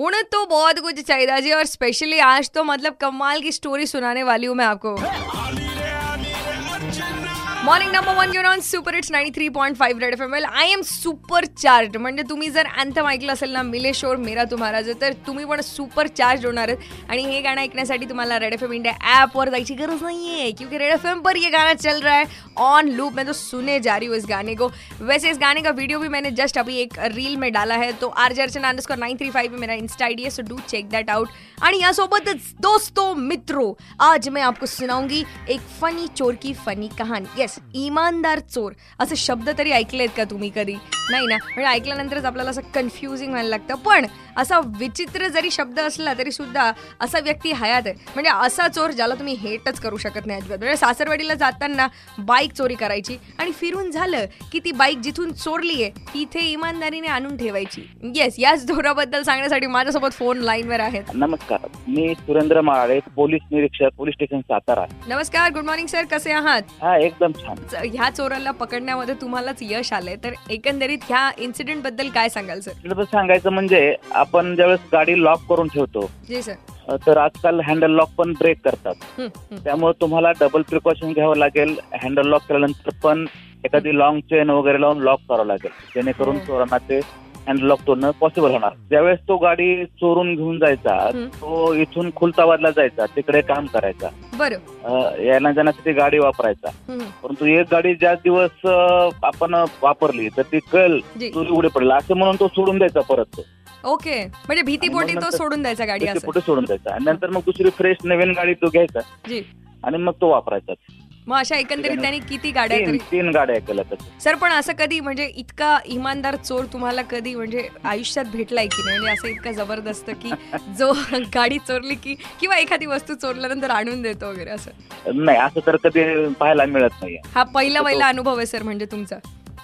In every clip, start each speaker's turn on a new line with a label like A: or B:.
A: उन्हें तो बहुत कुछ चाहिए जी और स्पेशली आज तो मतलब कमाल की स्टोरी सुनाने वाली हूँ मैं आपको। मॉर्निंग नंबर वन घेऊन on super it's ninety three point five red F M L I M super charge म्हणजे तुम्ही जर अँथम ऐकलं असेल ना मिलेश और मेरा तुम्हारा जर, तर तुम्ही पण सुपर चार्ज होणार आहेत. आणि हे गाणं ऐकण्यासाठी तुम्हाला रेड एफ़ एम इंडिया ॲपवर जायची गरज नाही है क्योंकि रेड एफ़ एम पर ये गाना चल रहा है. ऑन लूप मैं तो सुने जा रही हूँ इस गाने को. वैसे इस गाने का वीडियो भी मैंने जस्ट अभी एक रील में डाला है तो R J Archana underscore nine three five मेरा इंस्टा आईडी है so do check that out आणि यासोबतच दोस्तों, मित्रों, आज मैं आपको सुनाऊँगी एक फनी चोर की फनी कहानी. येस इमानदार चोर. असे शब्द तरी ऐकलेत का तुम्ही कधी? नाही ना म्हणजे ऐकल्यानंतरच आपल्याला असं कन्फ्युजिंग व्हायला लागतं. पण असा विचित्र जरी शब्द असला तरी सुद्धा असा व्यक्ती हयात आहे. म्हणजे असा चोर ज्याला तुम्ही हेटच करू शकत नाही अजिबात. म्हणजे सासरवाडीला जाताना बाईक चोरी करायची आणि फिरून झालं की ती बाईक जिथून चोरली आहे तिथे इमानदारीने आणून ठेवायची. येस याच धोराबद्दल सांगण्यासाठी माझ्यासोबत फोन लाईनवर आहेत.
B: नमस्कार. मी सुरेंद्र माळे पोलीस निरीक्षक पोलीस स्टेशन सातारा.
A: नमस्कार गुड मॉर्निंग सर कसे आहात?
B: हा एकदम छान.
A: ह्या चोराला पकडण्यामध्ये तुम्हालाच यश आलंय. तर एकंदरीत ह्या इन्सिडेंटबद्दल काय सांगाल सर
B: सांगायचं म्हणजे आपण ज्यावेळेस गाडी लॉक करून ठेवतो
A: जी सर.
B: अ, तर आजकाल हँडल लॉक पण ब्रेक करतात. त्यामुळे तुम्हाला डबल प्रिकॉशन घ्यावं लागेल हँडल लॉक केल्यानंतर पण एखादी लॉंग चेन वगैरे लावून लॉक करावं लागेल जेणेकरून. चोरांना ते हँडल लॉक तोडणं पॉसिबल होणार. ज्यावेळेस तो गाडी चोरून घेऊन जायचा. तो इथून खुलताबादला जायचा तिकडे काम करायचा. यायला जाण्यासाठी गाडी वापरायचा. परंतु एक गाडी ज्या दिवस आपण वापरली तर ती कल चोरी उघडे पडला. असं म्हणून तो सोडून द्यायचा परत
A: ओके. म्हणजे भीतीपोटी
B: आणि मग
A: तो सोडून द्यायचा गाडी
B: पुढे सोडून द्यायचा. आणि नंतर मग दुसरी फ्रेश नवीन गाडी तो घ्यायचा.
A: जी.
B: आणि मग तो वापरायचा.
A: मग अशा एकंदरीत त्यांनी किती गाड्या
B: तीन गाड्या केल्या त्याच्या.
A: सर पण असं कधी म्हणजे इतका इमानदार चोर तुम्हाला कधी म्हणजे आयुष्यात भेटलाय की नाही? म्हणजे असं इतका जबरदस्त की जो गाडी चोरली की किंवा एखादी वस्तू चोरल्यानंतर आणून देतो वगैरे असं?
B: नाही असं तर कधी पाहायला मिळत नाहीये.
A: हा पहिला पहिला अनुभव आहे सर म्हणजे तुमचा.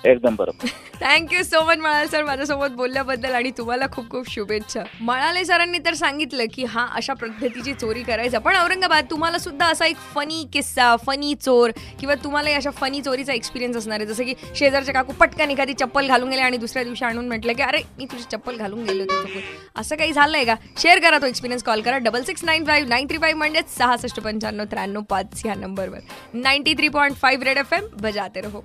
B: एकदम बरोबर.
A: थँक्यू सो मच मळाले सर माझ्यासोबत बोलल्याबद्दल आणि तुम्हाला खूप खूप शुभेच्छा. मळाले सरांनी तर सांगितलं की हा अशा पद्धतीची चोरी करायचा. पण औरंगाबाद तुम्हाला सुद्धा असा एक फनी किस्सा फनी चोर किंवा तुम्हाला अशा फनी चोरीचा एक्सपिरियन्स असणार आहे. जसं की शेजारच्या काकू पटकन एखादी चप्पल घालून गेले आणि दुसऱ्या दिवशी आणून म्हटलं की अरे मी तुझी चप्पल घालून गेलो होतो असं काही झालंय का? शेअर करा तो एक्सपिरियन्स कॉल करा double six nine five nine three five म्हणजेच सहासष्ट पंच्याण्णव त्र्याण्णव पाच ह्या नंबरवर ninety three point five red F M बजाते रहो.